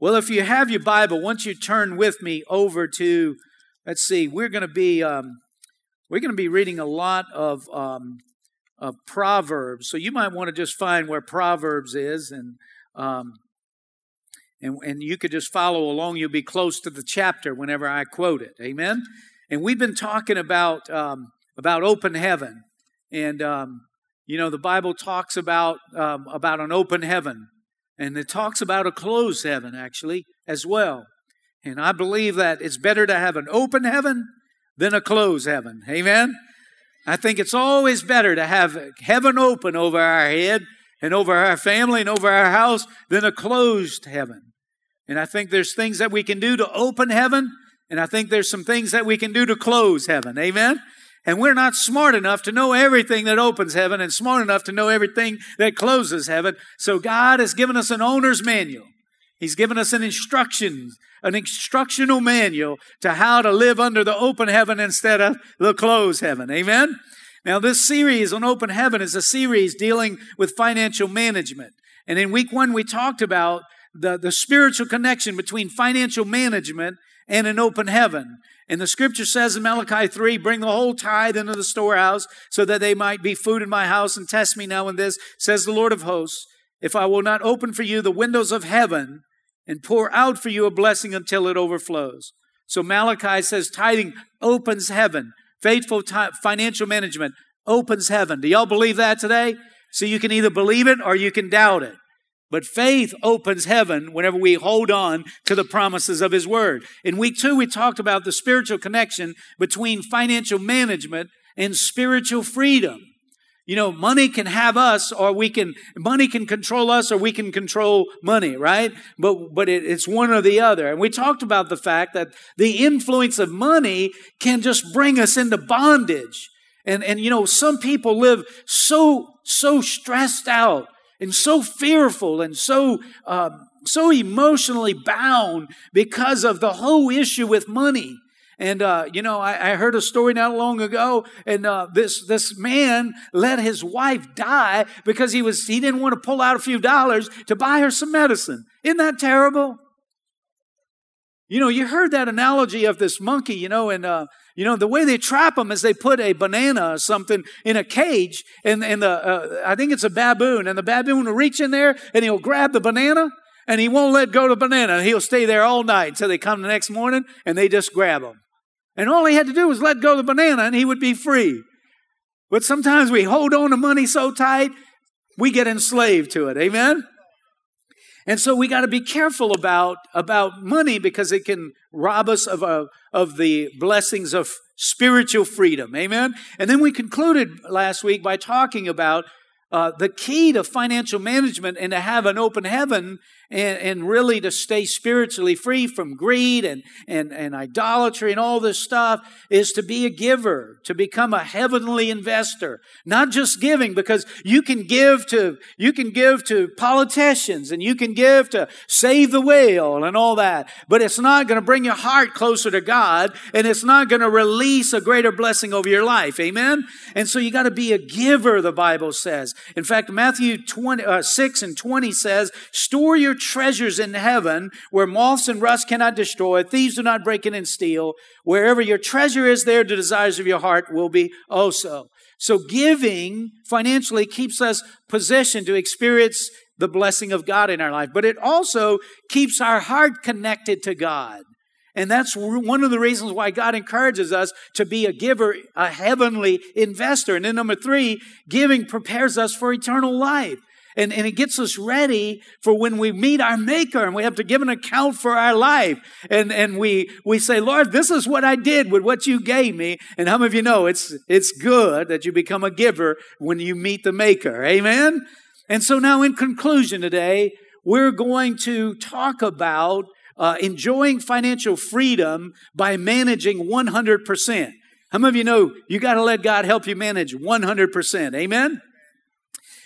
Well, if you have your Bible, once you turn with me over to, let's see, we're going to be um, we're going to be reading a lot of um, of Proverbs. So you might want to just find where Proverbs is, and um, and and you could just follow along. You'll be close to the chapter whenever I quote it. Amen. And we've been talking about um, about open heaven, and um, you know the Bible talks about um, about an open heaven. And it talks about a closed heaven, actually, as well. And I believe that it's better to have an open heaven than a closed heaven. Amen? I think it's always better to have heaven open over our head and over our family and over our house than a closed heaven. And I think there's things that we can do to open heaven, and I think there's some things that we can do to close heaven. Amen? And we're not smart enough to know everything that opens heaven and smart enough to know everything that closes heaven. So God has given us an owner's manual. He's given us an instruction, an instructional manual to how to live under the open heaven instead of the closed heaven. Amen? Now, this series on open heaven is a series dealing with financial management. And in week one, we talked about the, the spiritual connection between financial management and an open heaven. And the scripture says in Malachi 3, bring the whole tithe into the storehouse so that they might be food in my house and test me now in this, says the Lord of hosts, if I will not open for you the windows of heaven and pour out for you a blessing until it overflows. So Malachi says tithing opens heaven. Faithful t- financial management opens heaven. Do y'all believe that today? So you can either believe it or you can doubt it. But faith opens heaven whenever we hold on to the promises of His Word. In week two, we talked about the spiritual connection between financial management and spiritual freedom. You know, money can have us or we can, money can control us or we can control money, right? But, but it, it's one or the other. And we talked about the fact that the influence of money can just bring us into bondage. And, and you know, some people live so, so stressed out and so fearful and so um, so emotionally bound because of the whole issue with money. And uh, you know, I, I, heard a story not long ago, and uh, this this man let his wife die because he was he didn't want to pull out a few dollars to buy her some medicine. Isn't that terrible? You know, you heard that analogy of this monkey, you know, and uh, you know, the way they trap them is they put a banana or something in a cage, and, and the, uh, I think it's a baboon, and the baboon will reach in there and he'll grab the banana, and he won't let go of the banana. He'll stay there all night until they come the next morning and they just grab him. And all he had to do was let go of the banana and he would be free. But sometimes we hold on to money so tight, we get enslaved to it. Amen? And so we got to be careful about, about money because it can rob us of, a, of the blessings of spiritual freedom. Amen. And then we concluded last week by talking about uh, the key to financial management and to have an open heaven and, and really to stay spiritually free from greed and, and, and idolatry and all this stuff is to be a giver, to become a heavenly investor. Not just giving, because you can give to, you can give to politicians and you can give to save the whale and all that, but it's not going to bring your heart closer to God and it's not going to release a greater blessing over your life. Amen? And so you got to be a giver, the Bible says. In fact, Matthew 20, uh, 6 and 20 says, store your treasures in heaven where moths and rust cannot destroy, thieves do not break in and steal. Wherever your treasure is, there the desires of your heart will be also. So giving financially keeps us positioned to experience the blessing of God in our life, but it also keeps our heart connected to God. And that's one of the reasons why God encourages us to be a giver, a heavenly investor. And then number three, giving prepares us for eternal life. And, and it gets us ready for when we meet our maker and we have to give an account for our life. And, and we, we say, Lord, this is what I did with what you gave me. And how many of you know it's, it's good that you become a giver when you meet the maker? Amen? And so now in conclusion today, we're going to talk about uh, enjoying financial freedom by managing 100%. How many of you know you got to let God help you manage 100%? Amen?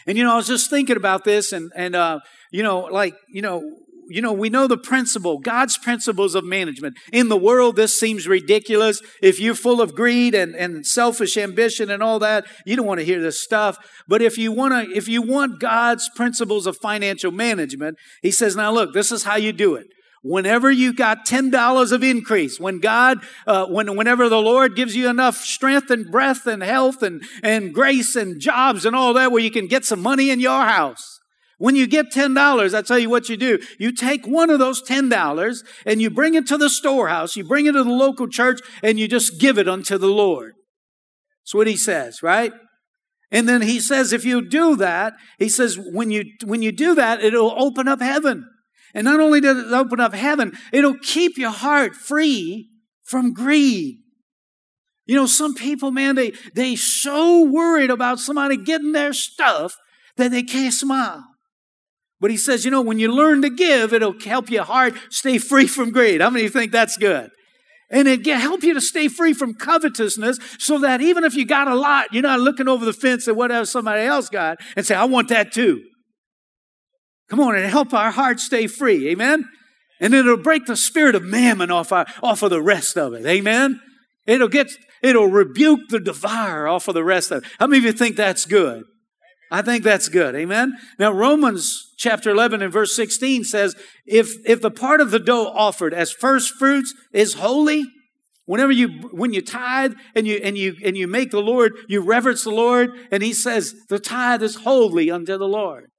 And you know, I was just thinking about this, and and uh, you know, like you know, you know, we know the principle, God's principles of management. In the world, this seems ridiculous. If you're full of greed and, and selfish ambition and all that, you don't want to hear this stuff. But if you want to, if you want God's principles of financial management, He says, now look, this is how you do it. Whenever you got $10 of increase, when God, uh, when, whenever the Lord gives you enough strength and breath and health and, and grace and jobs and all that where you can get some money in your house. When you get $10, I tell you what you do. You take one of those $10 and you bring it to the storehouse, you bring it to the local church, and you just give it unto the Lord. That's what he says, right? And then he says, if you do that, he says, when you, when you do that, it'll open up heaven. And not only does it open up heaven, it'll keep your heart free from greed. You know, some people, man, they, they so worried about somebody getting their stuff that they can't smile. But he says, you know, when you learn to give, it'll help your heart stay free from greed. How many think that's good? And it can help you to stay free from covetousness so that even if you got a lot, you're not looking over the fence at whatever somebody else got and say, I want that too. Come on, and help our hearts stay free. Amen. And it'll break the spirit of mammon off our, off of the rest of it. Amen. It'll get, it'll rebuke the devourer off of the rest of it. How many of you think that's good? I think that's good. Amen. Now, Romans chapter 11 and verse 16 says, if, if the part of the dough offered as first fruits is holy, whenever you, when you tithe and you, and you, and you make the Lord, you reverence the Lord, and he says, the tithe is holy unto the Lord.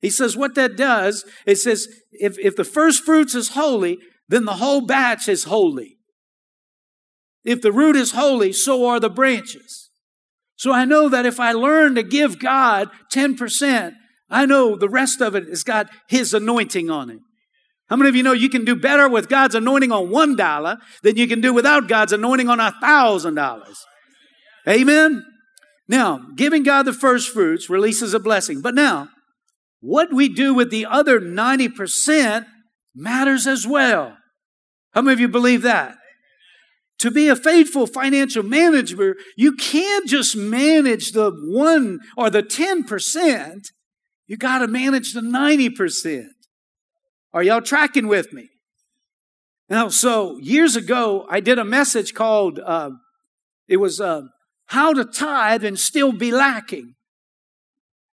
He says what that does, it says if, if the first fruits is holy, then the whole batch is holy. If the root is holy, so are the branches. So I know that if I learn to give God 10%, I know the rest of it has got His anointing on it. How many of you know you can do better with God's anointing on one dollar than you can do without God's anointing on a thousand dollars? Amen? Now, giving God the first fruits releases a blessing. But now, what we do with the other 90% matters as well. How many of you believe that? To be a faithful financial manager, you can't just manage the one or the 10%. You got to manage the 90%. Are y'all tracking with me? Now, so years ago, I did a message called, uh, it was uh, How to Tithe and Still Be Lacking.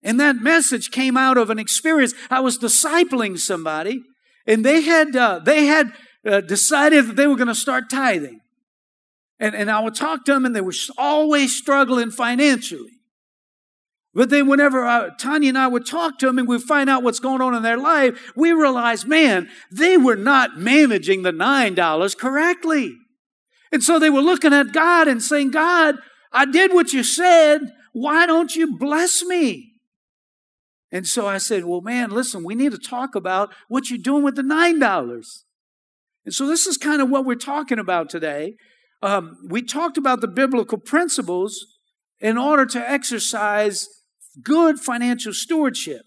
And that message came out of an experience. I was discipling somebody, and they had uh, they had uh, decided that they were going to start tithing. And, and I would talk to them, and they were always struggling financially. But then, whenever I, uh, Tanya and I would talk to them and we'd find out what's going on in their life, we realized, man, they were not managing the $9 correctly. And so they were looking at God and saying, God, I did what you said. Why don't you bless me? And so I said, Well, man, listen, we need to talk about what you're doing with the $9. And so this is kind of what we're talking about today. Um, we talked about the biblical principles in order to exercise good financial stewardship.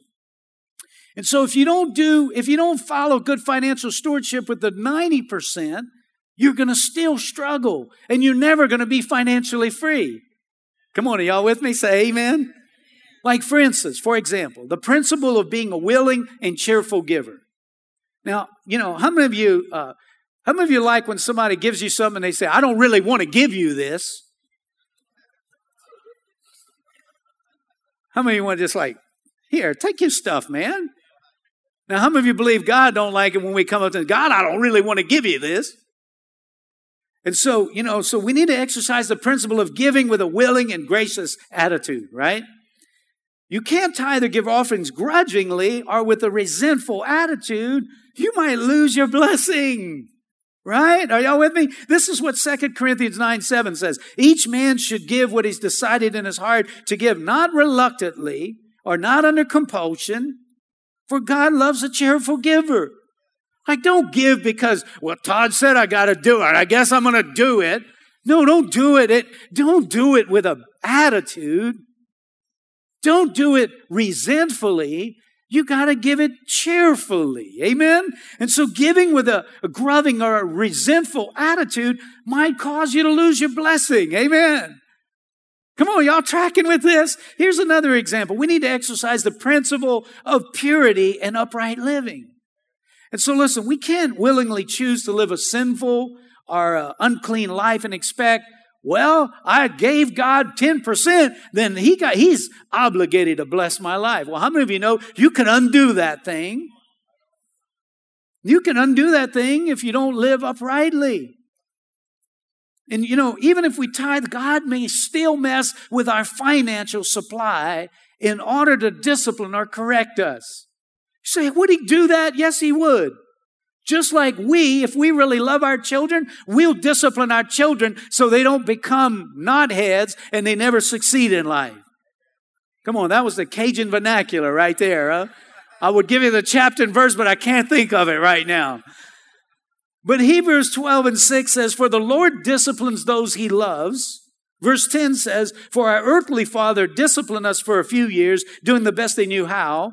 And so if you don't do, if you don't follow good financial stewardship with the 90%, you're going to still struggle and you're never going to be financially free. Come on, are y'all with me? Say amen. Like, for instance, for example, the principle of being a willing and cheerful giver. Now, you know, how many of you, uh, how many of you like when somebody gives you something and they say, I don't really want to give you this? How many of you want to just like, here, take your stuff, man? Now, how many of you believe God don't like it when we come up to God, I don't really want to give you this? And so, you know, so we need to exercise the principle of giving with a willing and gracious attitude, right? You can't either give offerings grudgingly or with a resentful attitude. You might lose your blessing. Right? Are y'all with me? This is what 2 Corinthians 9 7 says. Each man should give what he's decided in his heart to give, not reluctantly or not under compulsion, for God loves a cheerful giver. Like, don't give because, well, Todd said I got to do it. I guess I'm going to do it. No, don't do it. it. Don't do it with an attitude. Don't do it resentfully. You got to give it cheerfully. Amen? And so giving with a, a grubbing or a resentful attitude might cause you to lose your blessing. Amen? Come on, y'all tracking with this? Here's another example. We need to exercise the principle of purity and upright living. And so listen, we can't willingly choose to live a sinful or uh, unclean life and expect well, I gave God 10%, then he got, he's obligated to bless my life. Well, how many of you know you can undo that thing? You can undo that thing if you don't live uprightly. And you know, even if we tithe, God may still mess with our financial supply in order to discipline or correct us. You say, would he do that? Yes, he would. Just like we, if we really love our children, we'll discipline our children so they don't become knotheads and they never succeed in life. Come on, that was the Cajun vernacular right there. Huh? I would give you the chapter and verse, but I can't think of it right now. But Hebrews 12 and 6 says, For the Lord disciplines those he loves. Verse 10 says, For our earthly father disciplined us for a few years, doing the best they knew how.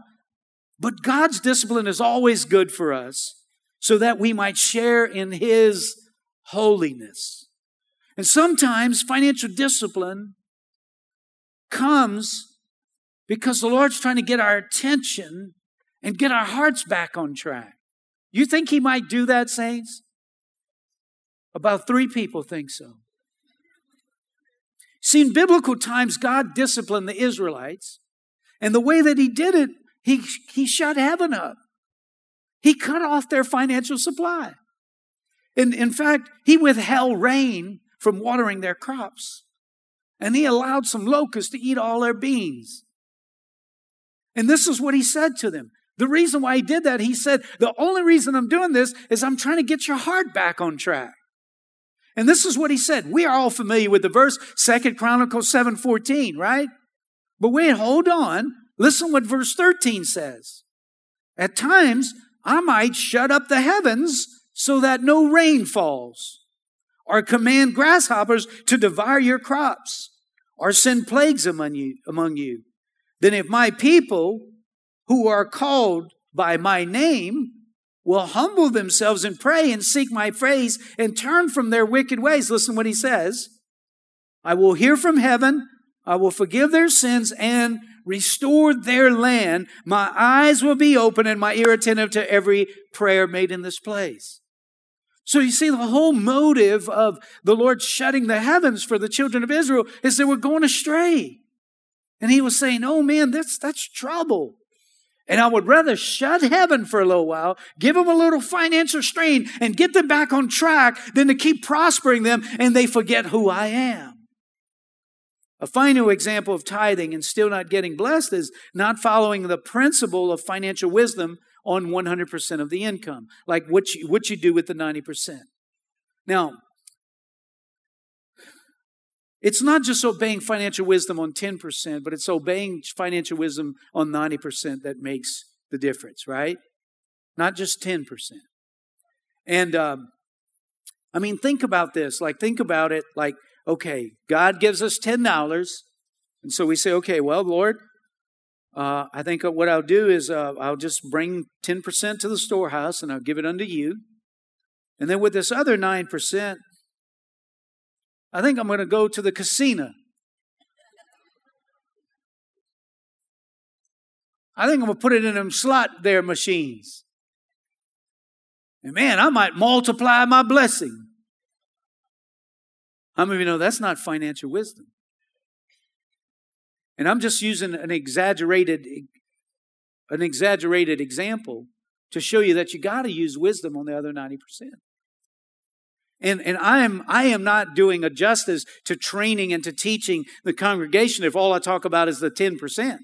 But God's discipline is always good for us, so that we might share in his holiness. And sometimes financial discipline comes because the Lord's trying to get our attention and get our hearts back on track. You think he might do that, saints? About three people think so. See, in biblical times, God disciplined the Israelites, and the way that he did it, he, he shut heaven up. He cut off their financial supply. In, in fact, he withheld rain from watering their crops. And he allowed some locusts to eat all their beans. And this is what he said to them the reason why he did that, he said, the only reason I'm doing this is I'm trying to get your heart back on track. And this is what he said. We are all familiar with the verse, Second Chronicles 7:14, right? But wait, hold on. Listen what verse 13 says. At times, I might shut up the heavens so that no rain falls, or command grasshoppers to devour your crops, or send plagues among you, among you. Then if my people who are called by my name will humble themselves and pray and seek my face and turn from their wicked ways. Listen what he says. I will hear from heaven. I will forgive their sins and restore their land. My eyes will be open and my ear attentive to every prayer made in this place. So you see, the whole motive of the Lord shutting the heavens for the children of Israel is they were going astray. And he was saying, Oh man, that's, that's trouble. And I would rather shut heaven for a little while, give them a little financial strain, and get them back on track than to keep prospering them and they forget who I am. A final example of tithing and still not getting blessed is not following the principle of financial wisdom on 100% of the income, like what you, what you do with the 90%. Now, it's not just obeying financial wisdom on 10%, but it's obeying financial wisdom on 90% that makes the difference, right? Not just 10%. And um, I mean, think about this. Like, think about it like, okay, God gives us $10. And so we say, okay, well, Lord, uh, I think what I'll do is uh, I'll just bring 10% to the storehouse and I'll give it unto you. And then with this other 9%, I think I'm going to go to the casino. I think I'm going to put it in them slot there machines. And man, I might multiply my blessing. How many of you know that's not financial wisdom? And I'm just using an exaggerated an exaggerated example to show you that you got to use wisdom on the other 90%. And, and I, am, I am not doing a justice to training and to teaching the congregation if all I talk about is the 10%.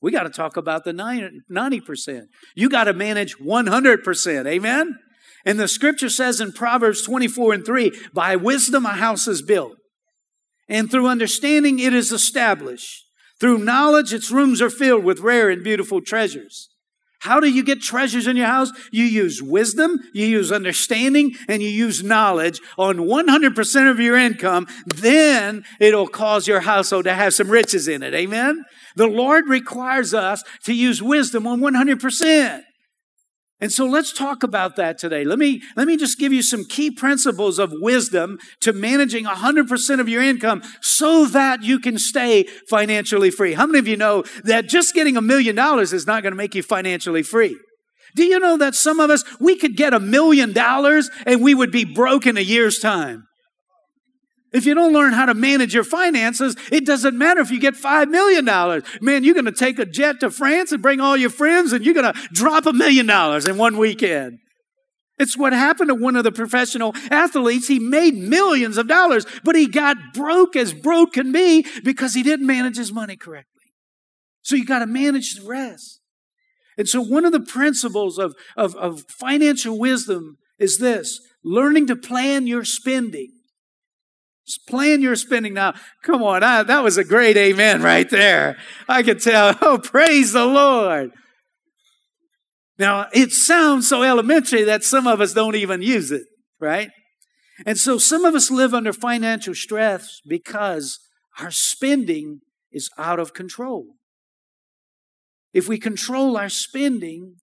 We got to talk about the 90%. You got to manage 100%. Amen? And the scripture says in Proverbs 24 and 3 by wisdom a house is built, and through understanding it is established. Through knowledge its rooms are filled with rare and beautiful treasures. How do you get treasures in your house? You use wisdom, you use understanding, and you use knowledge on 100% of your income. Then it'll cause your household to have some riches in it. Amen? The Lord requires us to use wisdom on 100%. And so let's talk about that today. Let me, let me just give you some key principles of wisdom to managing 100% of your income so that you can stay financially free. How many of you know that just getting a million dollars is not going to make you financially free? Do you know that some of us, we could get a million dollars and we would be broke in a year's time? If you don't learn how to manage your finances, it doesn't matter if you get $5 million. Man, you're going to take a jet to France and bring all your friends and you're going to drop a million dollars in one weekend. It's what happened to one of the professional athletes. He made millions of dollars, but he got broke as broke can be because he didn't manage his money correctly. So you got to manage the rest. And so one of the principles of, of, of financial wisdom is this learning to plan your spending. Just plan your spending now. Come on, I, that was a great amen right there. I could tell. Oh, praise the Lord. Now, it sounds so elementary that some of us don't even use it, right? And so some of us live under financial stress because our spending is out of control. If we control our spending,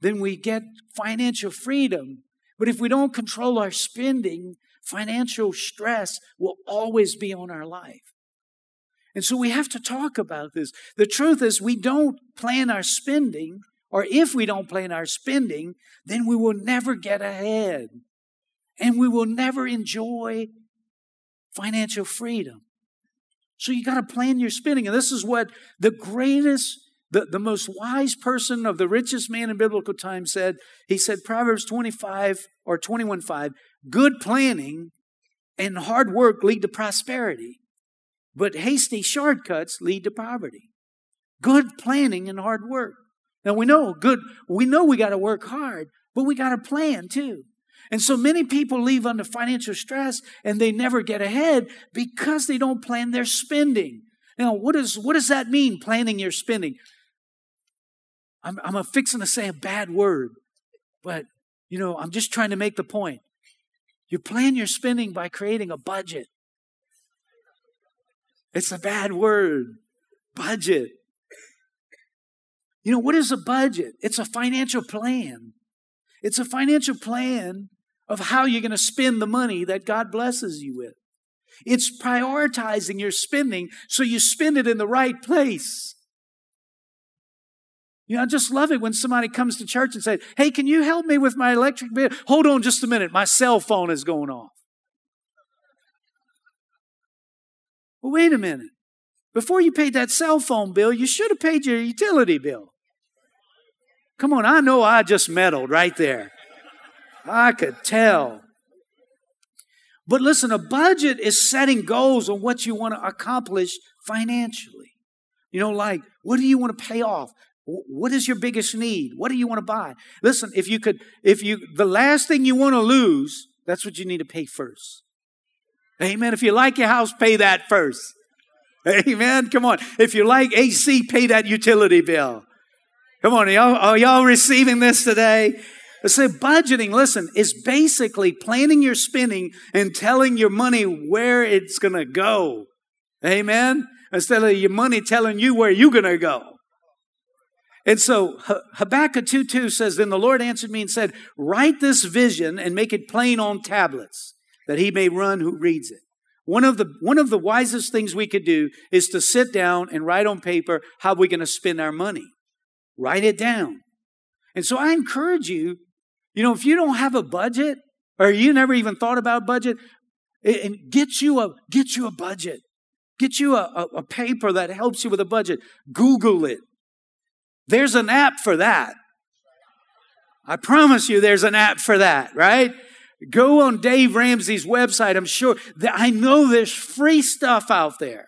then we get financial freedom. But if we don't control our spending, financial stress will always be on our life. And so we have to talk about this. The truth is, we don't plan our spending, or if we don't plan our spending, then we will never get ahead. And we will never enjoy financial freedom. So you got to plan your spending. And this is what the greatest the, the most wise person of the richest man in biblical times said, he said, Proverbs 25 or 21 5, good planning and hard work lead to prosperity, but hasty shortcuts lead to poverty. Good planning and hard work. Now we know good, we know we got to work hard, but we got to plan too. And so many people leave under financial stress and they never get ahead because they don't plan their spending. Now, what, is, what does that mean, planning your spending? I'm, I'm fixing to say a bad word, but you know, I'm just trying to make the point. You plan your spending by creating a budget. It's a bad word. Budget. You know, what is a budget? It's a financial plan. It's a financial plan of how you're going to spend the money that God blesses you with. It's prioritizing your spending so you spend it in the right place. You know, I just love it when somebody comes to church and says, Hey, can you help me with my electric bill? Hold on just a minute. My cell phone is going off. Well, wait a minute. Before you paid that cell phone bill, you should have paid your utility bill. Come on, I know I just meddled right there. I could tell. But listen, a budget is setting goals on what you want to accomplish financially. You know, like, what do you want to pay off? What is your biggest need? What do you want to buy? Listen, if you could, if you, the last thing you want to lose, that's what you need to pay first. Amen. If you like your house, pay that first. Amen. Come on. If you like AC, pay that utility bill. Come on. Are y'all, are y'all receiving this today? Say budgeting, listen, is basically planning your spending and telling your money where it's going to go. Amen. Instead of your money telling you where you're going to go. And so Habakkuk 2 2 says, Then the Lord answered me and said, Write this vision and make it plain on tablets, that he may run who reads it. One of the one of the wisest things we could do is to sit down and write on paper how we're going to spend our money. Write it down. And so I encourage you, you know, if you don't have a budget or you never even thought about budget, and get you a get you a budget. Get you a, a, a paper that helps you with a budget. Google it. There's an app for that. I promise you there's an app for that, right? Go on Dave Ramsey's website. I'm sure that I know there's free stuff out there.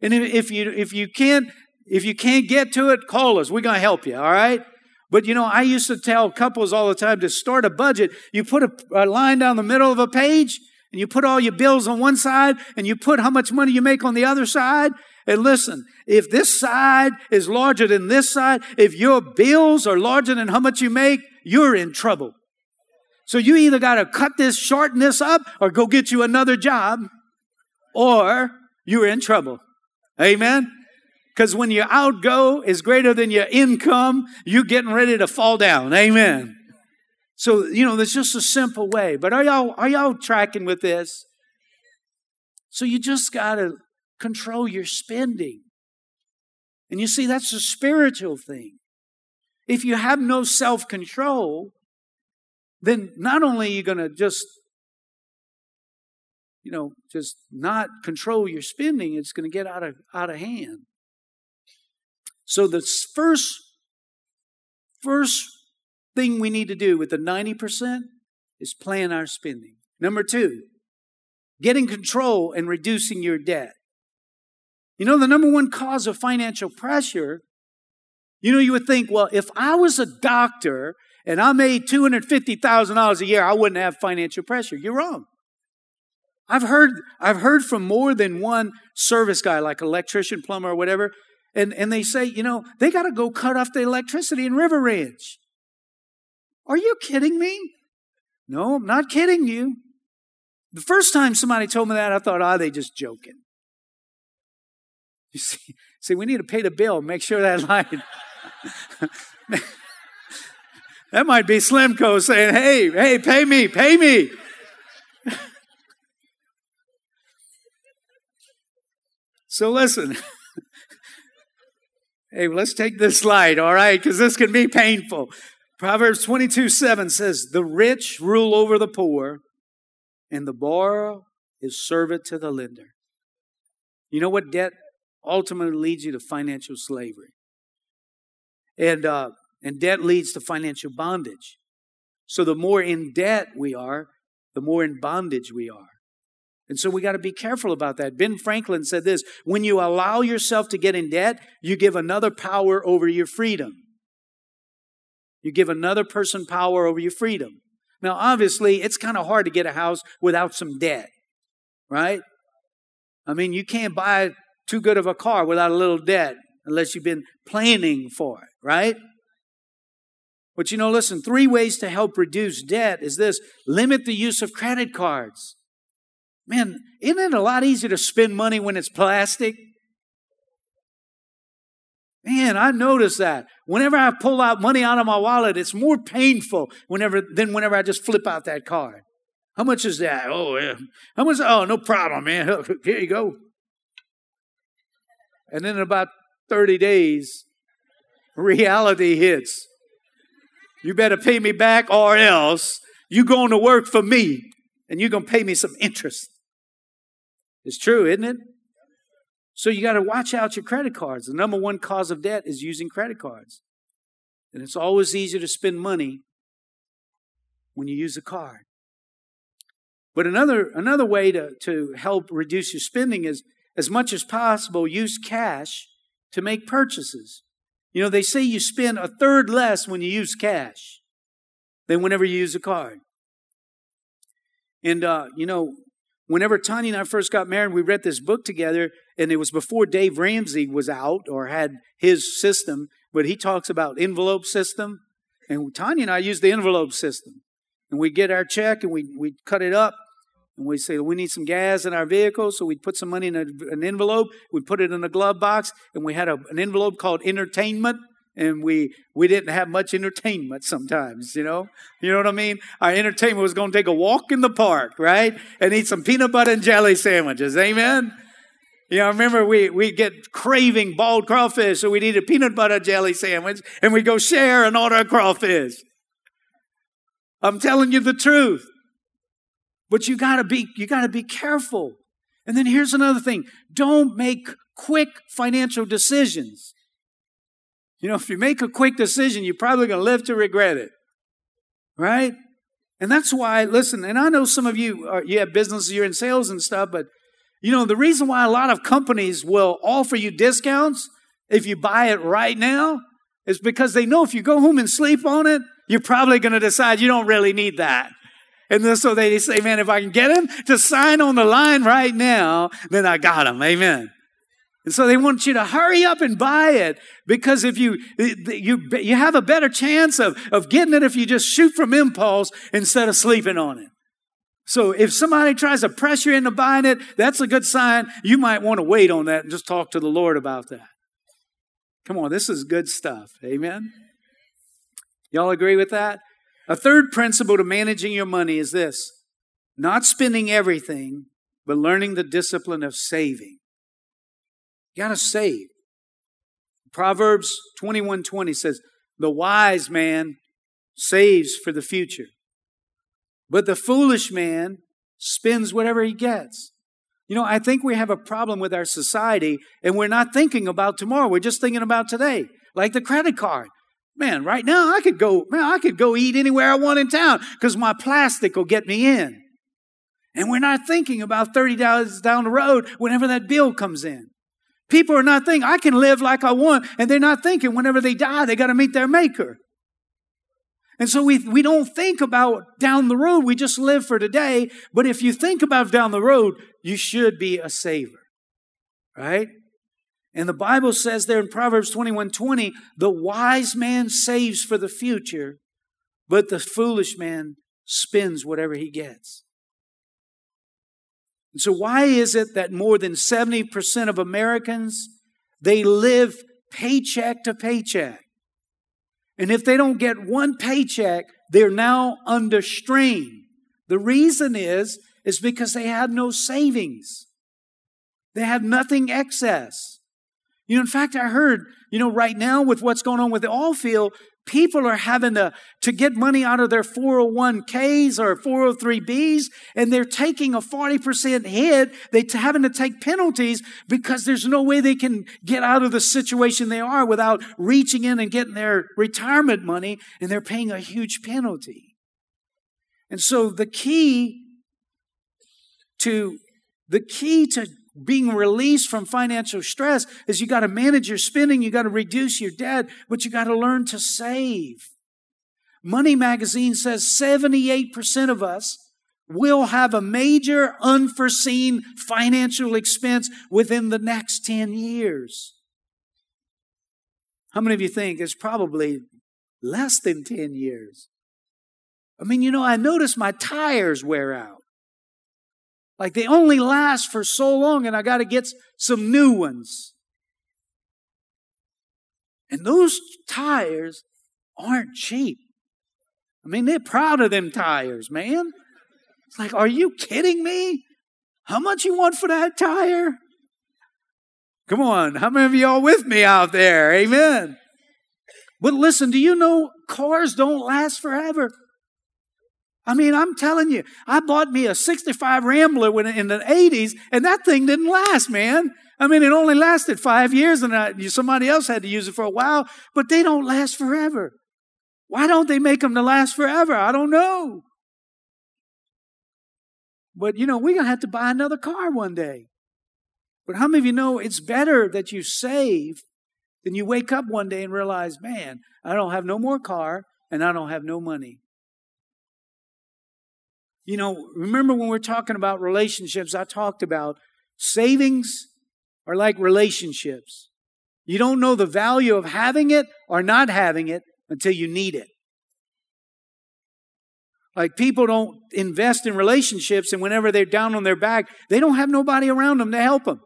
And if you if you can't if you can't get to it, call us. We're gonna help you, all right? But you know, I used to tell couples all the time to start a budget. You put a, a line down the middle of a page, and you put all your bills on one side, and you put how much money you make on the other side, and listen, if this side is larger than this side, if your bills are larger than how much you make, you're in trouble. So you either got to cut this, shorten this up, or go get you another job, or you're in trouble. Amen? Because when your outgo is greater than your income, you're getting ready to fall down. Amen. So, you know, there's just a simple way. But are y'all, are y'all tracking with this? So you just got to control your spending. And you see, that's a spiritual thing. If you have no self control, then not only are you going to just, you know, just not control your spending, it's going to get out of, out of hand. So the first, first thing we need to do with the 90% is plan our spending. Number two, getting control and reducing your debt. You know, the number one cause of financial pressure, you know, you would think, well, if I was a doctor and I made $250,000 a year, I wouldn't have financial pressure. You're wrong. I've heard, I've heard from more than one service guy, like electrician, plumber, or whatever, and, and they say, you know, they got to go cut off the electricity in River Ranch. Are you kidding me? No, I'm not kidding you. The first time somebody told me that, I thought, oh, they just joking. You see, see, we need to pay the bill. Make sure that line. that might be SLEMCO saying, hey, hey, pay me, pay me. so listen. hey, let's take this slide, all right? Because this can be painful. Proverbs 22 7 says, The rich rule over the poor, and the borrower is servant to the lender. You know what debt ultimately leads you to financial slavery. And, uh, and debt leads to financial bondage. So the more in debt we are, the more in bondage we are. And so we got to be careful about that. Ben Franklin said this when you allow yourself to get in debt, you give another power over your freedom. You give another person power over your freedom. Now, obviously, it's kind of hard to get a house without some debt, right? I mean, you can't buy too good of a car without a little debt unless you've been planning for it, right? But you know, listen, three ways to help reduce debt is this limit the use of credit cards. Man, isn't it a lot easier to spend money when it's plastic? Man, I notice that. Whenever I pull out money out of my wallet, it's more painful whenever than whenever I just flip out that card. How much is that? Oh, yeah. How much? Oh, no problem, man. Here you go. And then in about 30 days, reality hits. You better pay me back or else you're going to work for me and you're going to pay me some interest. It's true, isn't it? So you got to watch out your credit cards. The number one cause of debt is using credit cards. And it's always easier to spend money when you use a card. But another, another way to, to help reduce your spending is as much as possible, use cash to make purchases. You know, they say you spend a third less when you use cash than whenever you use a card. And, uh, you know, whenever Tanya and I first got married, we read this book together, and it was before Dave Ramsey was out or had his system, but he talks about envelope system. And Tanya and I use the envelope system. And we get our check and we, we cut it up and we say we need some gas in our vehicle, so we'd put some money in a, an envelope. We'd put it in a glove box, and we had a, an envelope called entertainment. And we we didn't have much entertainment sometimes, you know. You know what I mean? Our entertainment was going to take a walk in the park, right, and eat some peanut butter and jelly sandwiches. Amen. You know, I remember we we get craving bald crawfish, so we'd eat a peanut butter jelly sandwich, and we go share and order a crawfish. I'm telling you the truth. But you gotta be, you gotta be careful. And then here's another thing. Don't make quick financial decisions. You know, if you make a quick decision, you're probably gonna live to regret it. Right? And that's why, listen, and I know some of you, are, you have businesses, you're in sales and stuff, but you know, the reason why a lot of companies will offer you discounts if you buy it right now is because they know if you go home and sleep on it, you're probably going to decide you don't really need that. And then so they say, man, if I can get him to sign on the line right now, then I got him. Amen. And so they want you to hurry up and buy it because if you, you, you have a better chance of, of getting it if you just shoot from impulse instead of sleeping on it. So if somebody tries to pressure you into buying it, that's a good sign. You might want to wait on that and just talk to the Lord about that. Come on, this is good stuff. Amen. Y'all agree with that? A third principle to managing your money is this not spending everything, but learning the discipline of saving. You gotta save. Proverbs 21 20 says, The wise man saves for the future, but the foolish man spends whatever he gets. You know, I think we have a problem with our society and we're not thinking about tomorrow. We're just thinking about today, like the credit card. Man, right now I could go, man, I could go eat anywhere I want in town because my plastic will get me in. And we're not thinking about $30 down the road whenever that bill comes in. People are not thinking, I can live like I want, and they're not thinking whenever they die, they got to meet their maker. And so we, we don't think about down the road, we just live for today. But if you think about down the road, you should be a saver, right? And the Bible says there in Proverbs 21 20, the wise man saves for the future, but the foolish man spends whatever he gets. And so why is it that more than 70% of Americans they live paycheck to paycheck? And if they don't get one paycheck, they're now under strain. The reason is is because they have no savings. They have nothing excess. You know, in fact, I heard, you know, right now with what's going on with the oil field, people are having to, to get money out of their 401ks or 403bs, and they're taking a 40% hit. They're having to take penalties because there's no way they can get out of the situation they are without reaching in and getting their retirement money, and they're paying a huge penalty. And so the key to the key to being released from financial stress is you got to manage your spending, you got to reduce your debt, but you got to learn to save. Money Magazine says 78% of us will have a major unforeseen financial expense within the next 10 years. How many of you think it's probably less than 10 years? I mean, you know, I notice my tires wear out. Like they only last for so long, and I got to get some new ones. And those tires aren't cheap. I mean, they're proud of them tires, man. It's like, are you kidding me? How much you want for that tire? Come on, how many of y'all with me out there? Amen. But listen, do you know cars don't last forever? I mean, I'm telling you, I bought me a 65 Rambler when, in the 80s, and that thing didn't last, man. I mean, it only lasted five years, and I, somebody else had to use it for a while, but they don't last forever. Why don't they make them to last forever? I don't know. But, you know, we're going to have to buy another car one day. But how many of you know it's better that you save than you wake up one day and realize, man, I don't have no more car and I don't have no money? You know, remember when we're talking about relationships, I talked about savings are like relationships. You don't know the value of having it or not having it until you need it. Like people don't invest in relationships, and whenever they're down on their back, they don't have nobody around them to help them.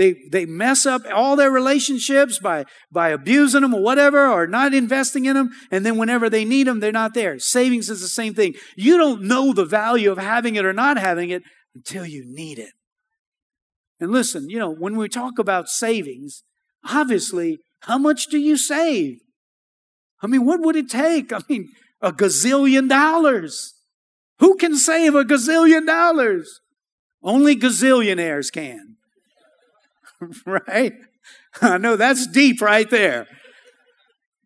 They, they mess up all their relationships by, by abusing them or whatever, or not investing in them. And then whenever they need them, they're not there. Savings is the same thing. You don't know the value of having it or not having it until you need it. And listen, you know, when we talk about savings, obviously, how much do you save? I mean, what would it take? I mean, a gazillion dollars. Who can save a gazillion dollars? Only gazillionaires can. right? I know that's deep right there.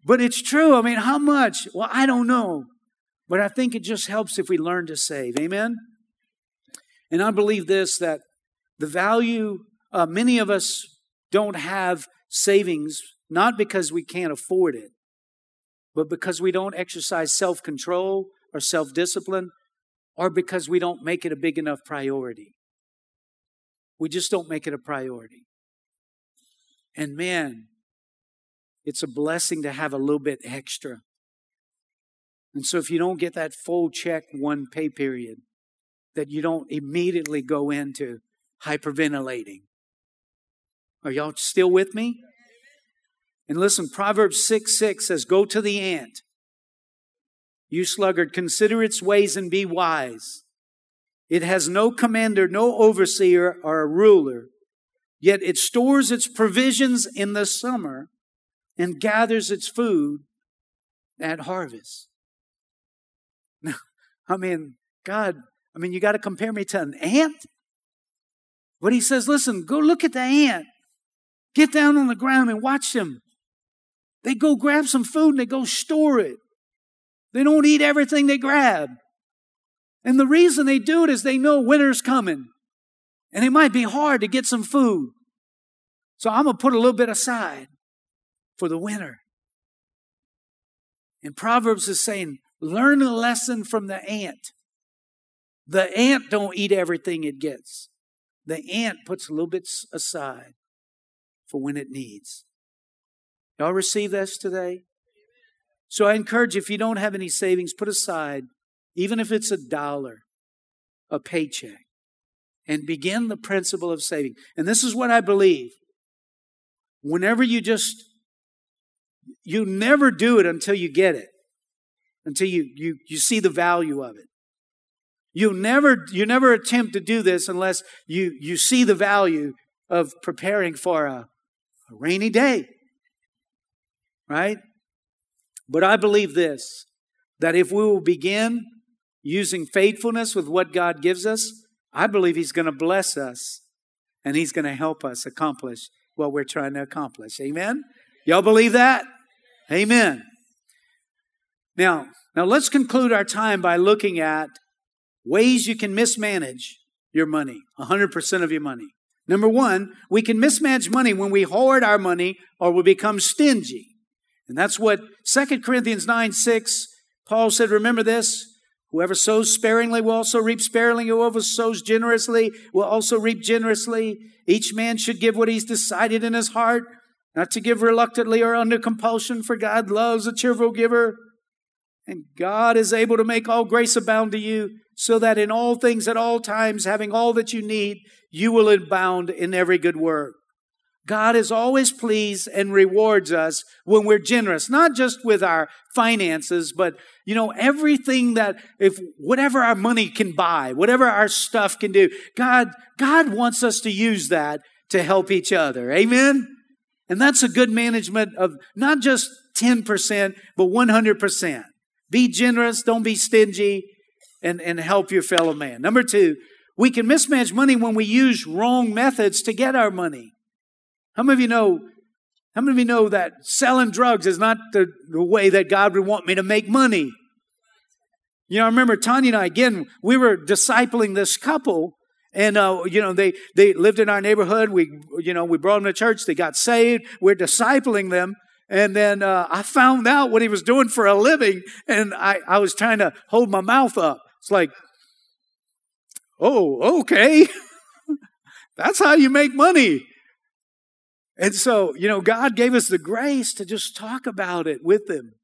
But it's true. I mean, how much? Well, I don't know. But I think it just helps if we learn to save. Amen? And I believe this that the value, uh, many of us don't have savings, not because we can't afford it, but because we don't exercise self control or self discipline, or because we don't make it a big enough priority. We just don't make it a priority. And man, it's a blessing to have a little bit extra. And so if you don't get that full check one pay period, that you don't immediately go into hyperventilating. Are y'all still with me? And listen, Proverbs 6 6 says, Go to the ant. You sluggard, consider its ways and be wise. It has no commander, no overseer, or a ruler. Yet it stores its provisions in the summer and gathers its food at harvest. Now, I mean, God, I mean, you got to compare me to an ant? But he says, listen, go look at the ant. Get down on the ground and watch them. They go grab some food and they go store it. They don't eat everything they grab. And the reason they do it is they know winter's coming. And it might be hard to get some food. So I'm going to put a little bit aside for the winter. And Proverbs is saying, learn a lesson from the ant. The ant don't eat everything it gets. The ant puts a little bit aside for when it needs. Y'all receive this today? So I encourage you, if you don't have any savings, put aside, even if it's a dollar, a paycheck, and begin the principle of saving. And this is what I believe. Whenever you just, you never do it until you get it, until you, you, you see the value of it. You never, you never attempt to do this unless you, you see the value of preparing for a, a rainy day. Right? But I believe this that if we will begin using faithfulness with what God gives us, I believe He's going to bless us and He's going to help us accomplish what we're trying to accomplish. Amen? Y'all believe that? Amen. Now, now let's conclude our time by looking at ways you can mismanage your money, 100% of your money. Number one, we can mismanage money when we hoard our money or we become stingy. And that's what 2 Corinthians 9 6, Paul said, Remember this. Whoever sows sparingly will also reap sparingly. Whoever sows generously will also reap generously. Each man should give what he's decided in his heart, not to give reluctantly or under compulsion, for God loves a cheerful giver. And God is able to make all grace abound to you, so that in all things at all times, having all that you need, you will abound in every good work. God is always pleased and rewards us when we're generous, not just with our finances, but you know, everything that if whatever our money can buy, whatever our stuff can do, God, God wants us to use that to help each other. Amen. And that's a good management of not just 10%, but 100%. Be generous, don't be stingy, and, and help your fellow man. Number two, we can mismanage money when we use wrong methods to get our money. How many of you know? How many of you know that selling drugs is not the, the way that God would want me to make money? You know, I remember Tanya and I again. We were discipling this couple, and uh, you know they they lived in our neighborhood. We you know we brought them to church. They got saved. We're discipling them, and then uh, I found out what he was doing for a living, and I I was trying to hold my mouth up. It's like, oh, okay, that's how you make money. And so, you know, God gave us the grace to just talk about it with him.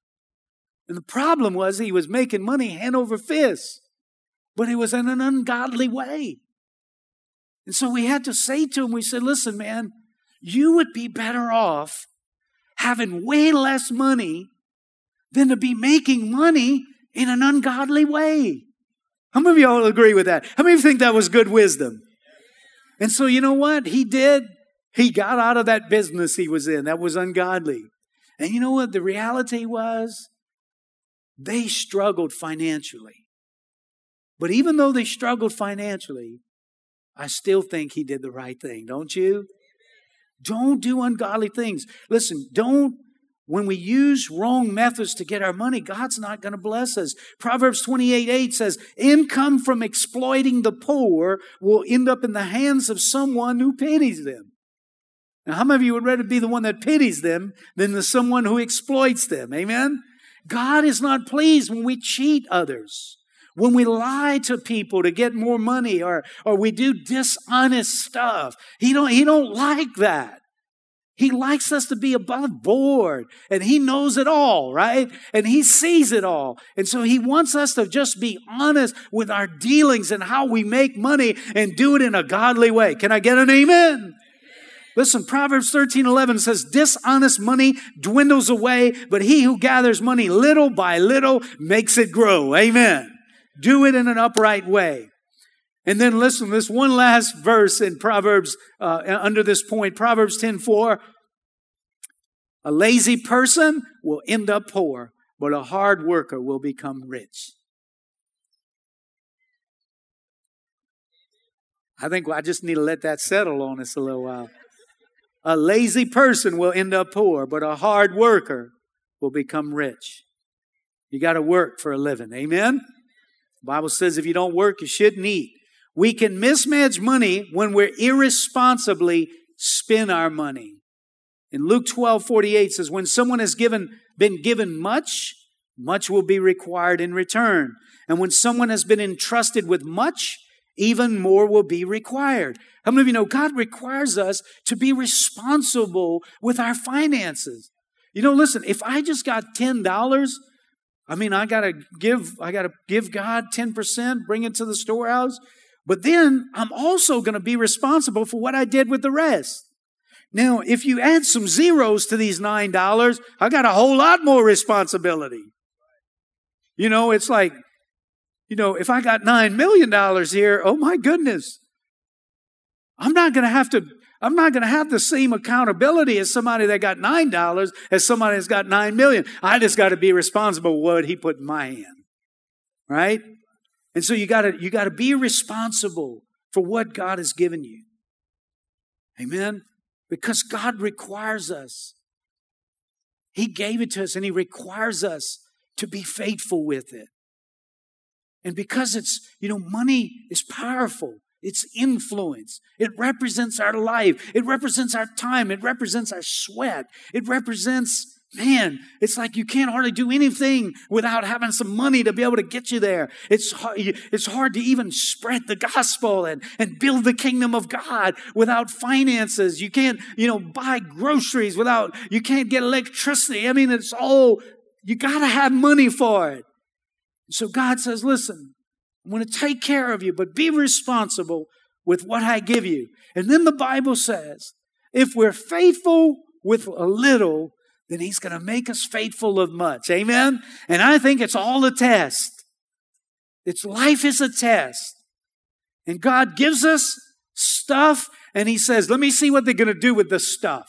And the problem was he was making money hand over fist, but it was in an ungodly way. And so we had to say to him, we said, listen, man, you would be better off having way less money than to be making money in an ungodly way. How many of y'all agree with that? How many of you think that was good wisdom? And so, you know what? He did he got out of that business he was in. That was ungodly. And you know what the reality was? They struggled financially. But even though they struggled financially, I still think he did the right thing, don't you? Don't do ungodly things. Listen, don't when we use wrong methods to get our money, God's not going to bless us. Proverbs 28 8 says, Income from exploiting the poor will end up in the hands of someone who pities them. Now, how many of you would rather be the one that pities them than the someone who exploits them? Amen? God is not pleased when we cheat others, when we lie to people to get more money, or, or we do dishonest stuff. He don't, he don't like that. He likes us to be above board and he knows it all, right? And he sees it all. And so he wants us to just be honest with our dealings and how we make money and do it in a godly way. Can I get an amen? Listen, Proverbs 13 11 says, Dishonest money dwindles away, but he who gathers money little by little makes it grow. Amen. Do it in an upright way. And then listen, this one last verse in Proverbs, uh, under this point, Proverbs 10 4. A lazy person will end up poor, but a hard worker will become rich. I think I just need to let that settle on us a little while. A lazy person will end up poor, but a hard worker will become rich. You got to work for a living. Amen? The Bible says if you don't work, you shouldn't eat. We can mismanage money when we're irresponsibly spend our money. In Luke 12, 48 says, when someone has given, been given much, much will be required in return. And when someone has been entrusted with much, even more will be required. How many of you know God requires us to be responsible with our finances? You know, listen, if I just got $10, I mean, I got to give, I got to give God 10%, bring it to the storehouse. But then I'm also going to be responsible for what I did with the rest. Now, if you add some zeros to these $9, I got a whole lot more responsibility. You know, it's like, you know, if I got $9 million here, oh my goodness. I'm not going to have to I'm not going to have the same accountability as somebody that got $9 as somebody that's got 9 million. I just got to be responsible for what he put in my hand. Right? And so you got to you got to be responsible for what God has given you. Amen. Because God requires us. He gave it to us and he requires us to be faithful with it. And because it's, you know, money is powerful. It's influence. It represents our life. It represents our time. It represents our sweat. It represents, man, it's like you can't hardly do anything without having some money to be able to get you there. It's hard, it's hard to even spread the gospel and, and build the kingdom of God without finances. You can't, you know, buy groceries without, you can't get electricity. I mean, it's all, you gotta have money for it. So God says, listen, I'm going to take care of you, but be responsible with what I give you. And then the Bible says, if we're faithful with a little, then He's going to make us faithful of much. Amen? And I think it's all a test. It's life is a test. And God gives us stuff and He says, let me see what they're going to do with this stuff.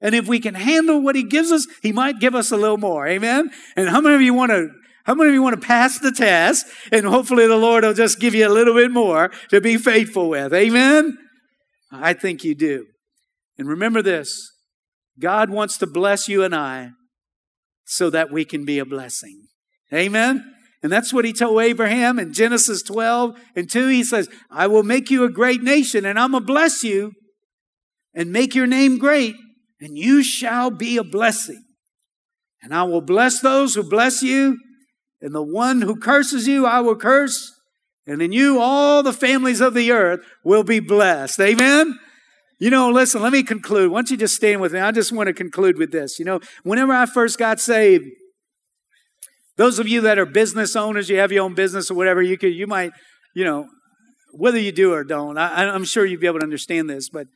And if we can handle what He gives us, He might give us a little more. Amen? And how many of you want to how many of you want to pass the test and hopefully the Lord will just give you a little bit more to be faithful with? Amen? I think you do. And remember this God wants to bless you and I so that we can be a blessing. Amen? And that's what he told Abraham in Genesis 12 and 2. He says, I will make you a great nation and I'm going to bless you and make your name great and you shall be a blessing. And I will bless those who bless you and the one who curses you, I will curse. And in you, all the families of the earth will be blessed. Amen? You know, listen, let me conclude. Why don't you just stand with me? I just want to conclude with this. You know, whenever I first got saved, those of you that are business owners, you have your own business or whatever, you could, you might, you know, whether you do or don't, I, I'm sure you'd be able to understand this. But,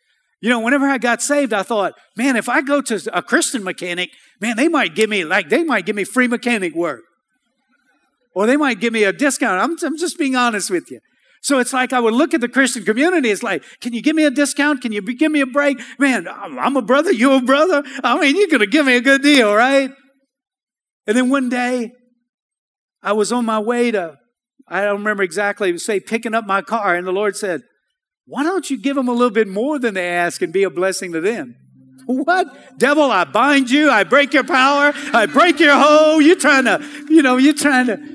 you know, whenever I got saved, I thought, man, if I go to a Christian mechanic, man, they might give me, like, they might give me free mechanic work or they might give me a discount. I'm, I'm just being honest with you. So it's like I would look at the Christian community. It's like, can you give me a discount? Can you give me a break? Man, I'm a brother. You're a brother. I mean, you're going to give me a good deal, right? And then one day, I was on my way to, I don't remember exactly, say, picking up my car. And the Lord said, why don't you give them a little bit more than they ask and be a blessing to them? What? Devil, I bind you. I break your power. I break your hoe. You're trying to, you know, you're trying to.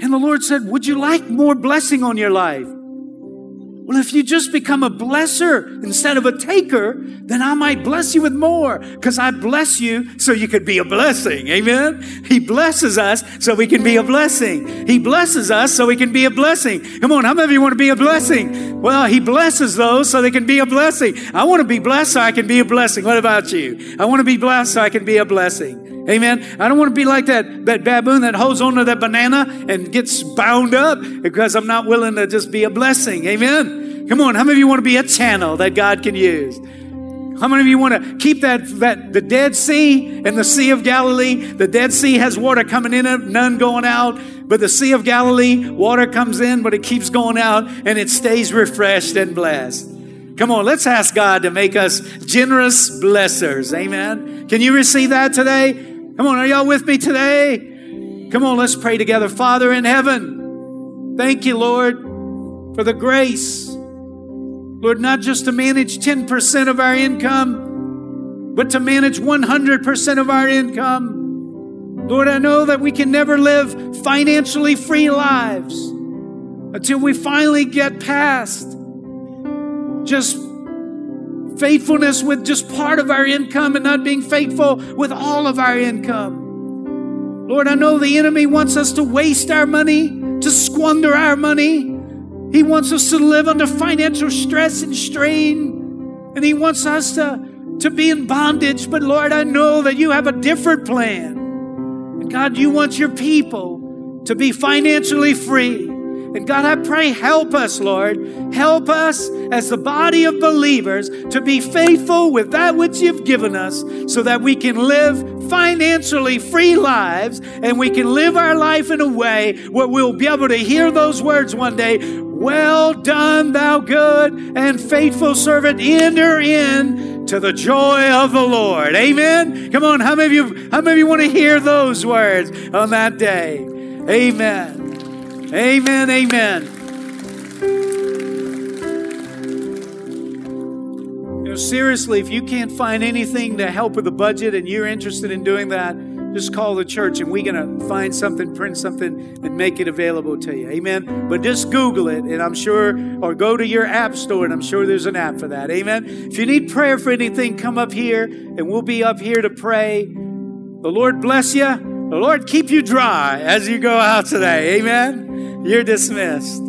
And the Lord said, Would you like more blessing on your life? Well, if you just become a blesser instead of a taker, then I might bless you with more because I bless you so you could be a blessing. Amen. He blesses us so we can be a blessing. He blesses us so we can be a blessing. Come on, how many of you want to be a blessing? Well, He blesses those so they can be a blessing. I want to be blessed so I can be a blessing. What about you? I want to be blessed so I can be a blessing. Amen. I don't want to be like that, that baboon that holds onto that banana and gets bound up because I'm not willing to just be a blessing. Amen. Come on. How many of you want to be a channel that God can use? How many of you want to keep that, that the Dead Sea and the Sea of Galilee? The Dead Sea has water coming in it, none going out. But the Sea of Galilee, water comes in, but it keeps going out and it stays refreshed and blessed. Come on, let's ask God to make us generous blessers. Amen. Can you receive that today? Come on, are y'all with me today? Come on, let's pray together. Father in heaven, thank you, Lord, for the grace. Lord, not just to manage 10% of our income, but to manage 100% of our income. Lord, I know that we can never live financially free lives until we finally get past just faithfulness with just part of our income and not being faithful with all of our income. Lord, I know the enemy wants us to waste our money, to squander our money. He wants us to live under financial stress and strain, and He wants us to, to be in bondage. But Lord, I know that you have a different plan. And God, you want your people to be financially free. And God, I pray, help us, Lord. Help us as the body of believers to be faithful with that which you've given us so that we can live financially free lives and we can live our life in a way where we'll be able to hear those words one day Well done, thou good and faithful servant. Enter in to the joy of the Lord. Amen. Come on, how many of you, how many of you want to hear those words on that day? Amen. Amen, amen. You know, seriously, if you can't find anything to help with the budget and you're interested in doing that, just call the church and we're going to find something, print something, and make it available to you. Amen. But just Google it, and I'm sure, or go to your app store, and I'm sure there's an app for that. Amen. If you need prayer for anything, come up here, and we'll be up here to pray. The Lord bless you. The Lord keep you dry as you go out today. Amen. You're dismissed.